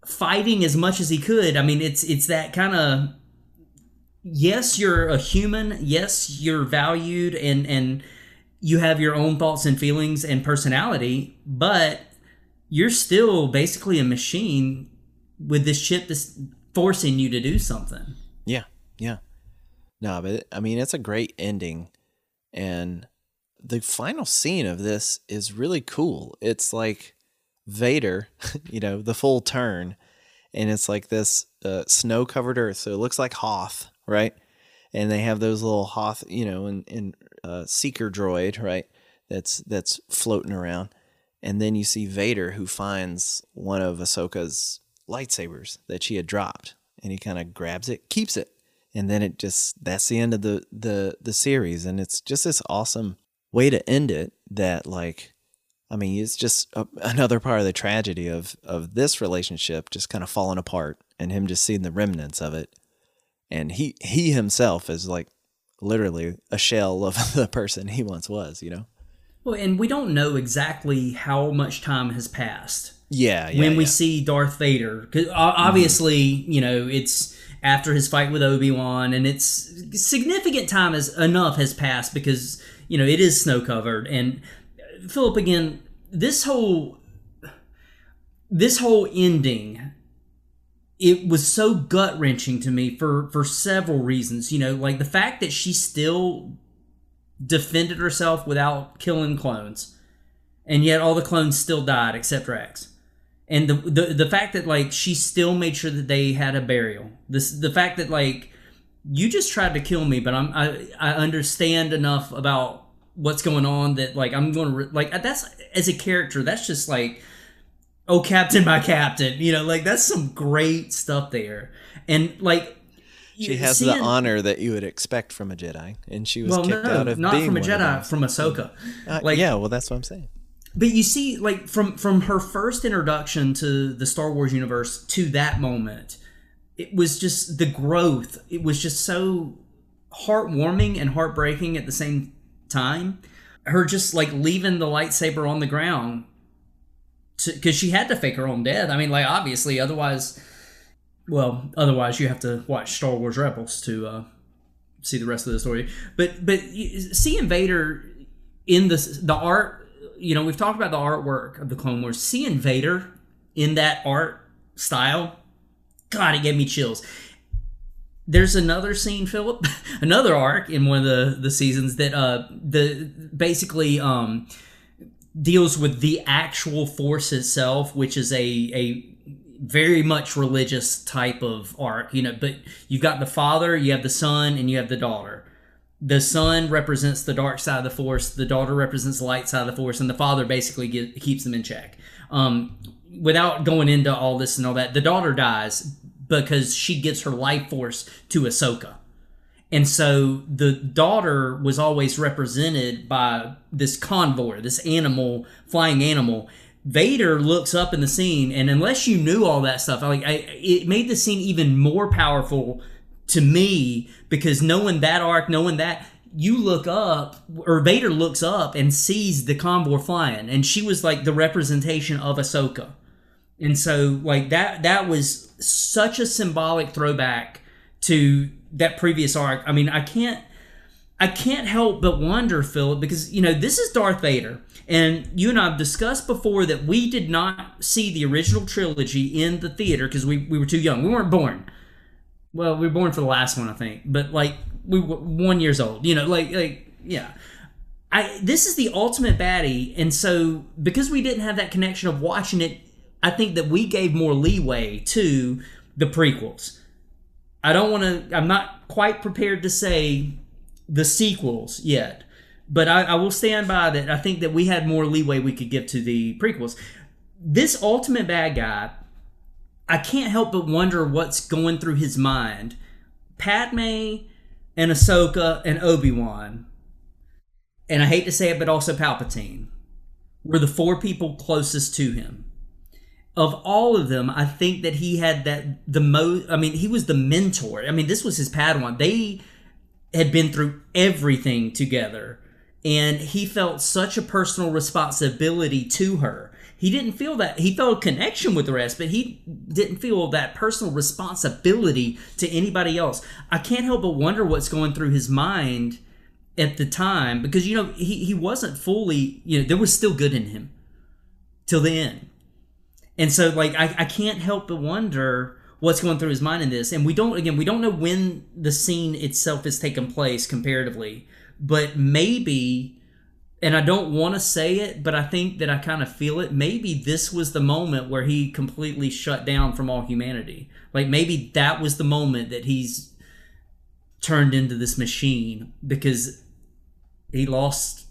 fighting as much as he could i mean it's it's that kind of yes you're a human yes you're valued and and you have your own thoughts and feelings and personality but you're still basically a machine with this chip that's forcing you to do something Yeah, yeah. No, but I mean, it's a great ending, and the final scene of this is really cool. It's like Vader, you know, the full turn, and it's like this uh, snow-covered Earth, so it looks like Hoth, right? And they have those little Hoth, you know, and and uh, seeker droid, right? That's that's floating around, and then you see Vader who finds one of Ahsoka's lightsabers that she had dropped, and he kind of grabs it, keeps it, and then it just that's the end of the the the series, and it's just this awesome way to end it. That like, I mean, it's just a, another part of the tragedy of of this relationship just kind of falling apart, and him just seeing the remnants of it, and he he himself is like literally a shell of the person he once was, you know. Well and we don't know exactly how much time has passed Yeah, yeah. when we yeah. see Darth Vader. 'Cause o- obviously, you know, it's after his fight with Obi Wan, and it's significant time has enough has passed because you know it is snow covered. And Philip, again, this whole this whole ending. It was so gut wrenching to me for for several reasons. You know, like the fact that she still defended herself without killing clones, and yet all the clones still died except Rex. And the, the the fact that like she still made sure that they had a burial. This the fact that like you just tried to kill me but i'm i, I understand enough about what's going on that like i'm going to re- like that's as a character that's just like oh captain my captain you know like that's some great stuff there. And like she has the honor that you would expect from a Jedi, and she was well kicked no out of not being from a jedi from ahsoka. Uh, like yeah, well, that's what I'm saying. but you see like from from her first introduction to the star wars universe to that moment it was just the growth. It was just so heartwarming and heartbreaking at the same time. Her just like leaving the lightsaber on the ground because she had to fake her own death. I mean like obviously otherwise well otherwise you have to watch star wars rebels to uh see the rest of the story. But but seeing vader in the the art you know we've talked about the artwork of the clone wars. Seeing vader in that art style? God it gave me chills. There's another scene philip another arc in one of the the seasons that uh the basically um deals with the actual force itself, which is a a very much religious type of arc, you know. But you've got the father, you have the son, and you have the daughter. The son represents the dark side of the force. The daughter represents the light side of the force, and the father basically get, keeps them in check. Um, without going into all this and all that, the daughter dies because she gives her life force to Ahsoka. And so the daughter was always represented by this convor, this animal, flying animal. Vader looks up in the scene, and unless you knew all that stuff, like I, it made the scene even more powerful to me because knowing that arc, knowing that, you look up, or Vader looks up and sees the convor flying, and she was like the representation of Ahsoka. And so, like that, that was such a symbolic throwback to that previous arc. I mean, I can't I can't help but wonder, Philip, because you know this is Darth Vader, and you and I've discussed before that we did not see the original trilogy in the theater because we, we were too young. We weren't born. Well, we were born for the last one, I think, but like we were one years old. You know, like like yeah. I this is the ultimate baddie, and so because we didn't have that connection of watching it, I think that we gave more leeway to the prequels. I don't want to. I'm not quite prepared to say the sequels yet, but I, I, will stand by that. I think that we had more leeway we could give to the prequels. This ultimate bad guy, I can't help but wonder what's going through his mind. Padme and Ahsoka and Obi Wan, and I hate to say it, but also Palpatine, were the four people closest to him of all of them, I think that he had that the most. I mean, he was the mentor. I mean, this was his Padawan. They had been through everything together, and he felt such a personal responsibility to her. He didn't feel that he felt a connection with the rest, but he didn't feel that personal responsibility to anybody else. I can't help but wonder what's going through his mind at the time because you know he, he wasn't fully you know there was still good in him till the end and so like I, I can't help but wonder what's going through his mind in this. And we don't again we don't know when the scene itself has taken place comparatively, but maybe and I don't want to say it, but I think that I kind of feel it. Maybe this was the moment where he completely shut down from all humanity. Like maybe that was the moment that he's turned into this machine because he lost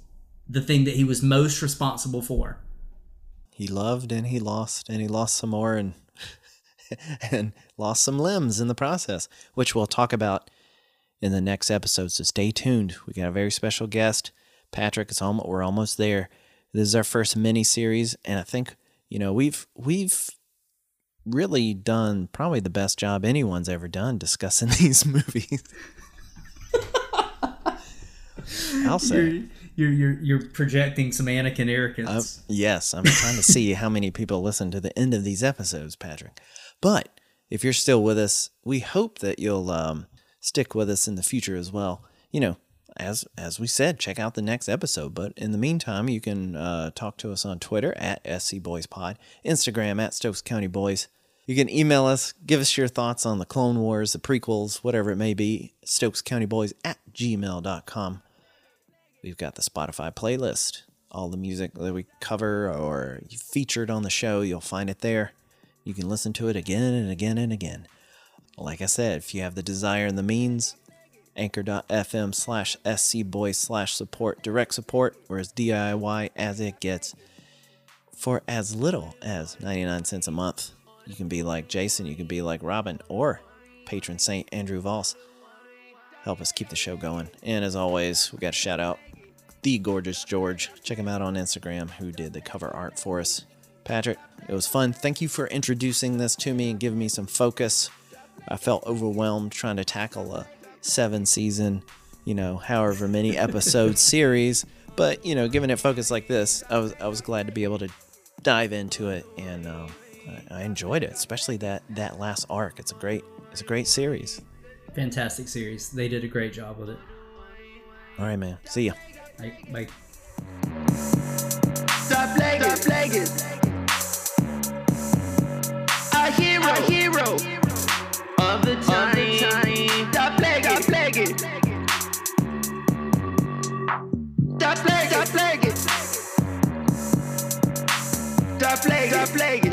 the thing that he was most responsible for he loved and he lost and he lost some more and and lost some limbs in the process, which we'll talk about in the next episode. So stay tuned. We got a very special guest, Patrick. It's almost we're almost there. This is our first mini series, and I think you know we've we've really done probably the best job anyone's ever done discussing these movies. I'll say you're you're you're projecting some Anakin arrogance. Uh, yes, I'm trying to see how many people listen to the end of these episodes, Patrick. But if you're still with us, we hope that you'll um, stick with us in the future as well. You know, as as we said, check out the next episode. But in the meantime, you can uh, talk to us on Twitter at scboyspod, Instagram at Stokes County Boys. You can email us, give us your thoughts on the Clone Wars, the prequels, whatever it may be, stokescountyboys at gmail.com. We've got the Spotify playlist. All the music that we cover or featured on the show, you'll find it there. You can listen to it again and again and again. Like I said, if you have the desire and the means, anchor.fm slash scboys slash support direct support or as DIY as it gets for as little as 99 cents a month. You can be like Jason, you can be like Robin, or patron saint Andrew Voss. Help us keep the show going. And as always, we got a shout out the gorgeous George. Check him out on Instagram, who did the cover art for us. Patrick, it was fun. Thank you for introducing this to me and giving me some focus. I felt overwhelmed trying to tackle a seven season, you know, however many episode series. But you know, given it focus like this, I was I was glad to be able to dive into it, and um, I, I enjoyed it, especially that that last arc. It's a great it's a great series. Fantastic series. They did a great job with it. All right, man. See ya. Bye. Bye. Stop playing. Stop playing hero, a hero of the time. Da plague, plague, da plague, da plague, da plague, da plague.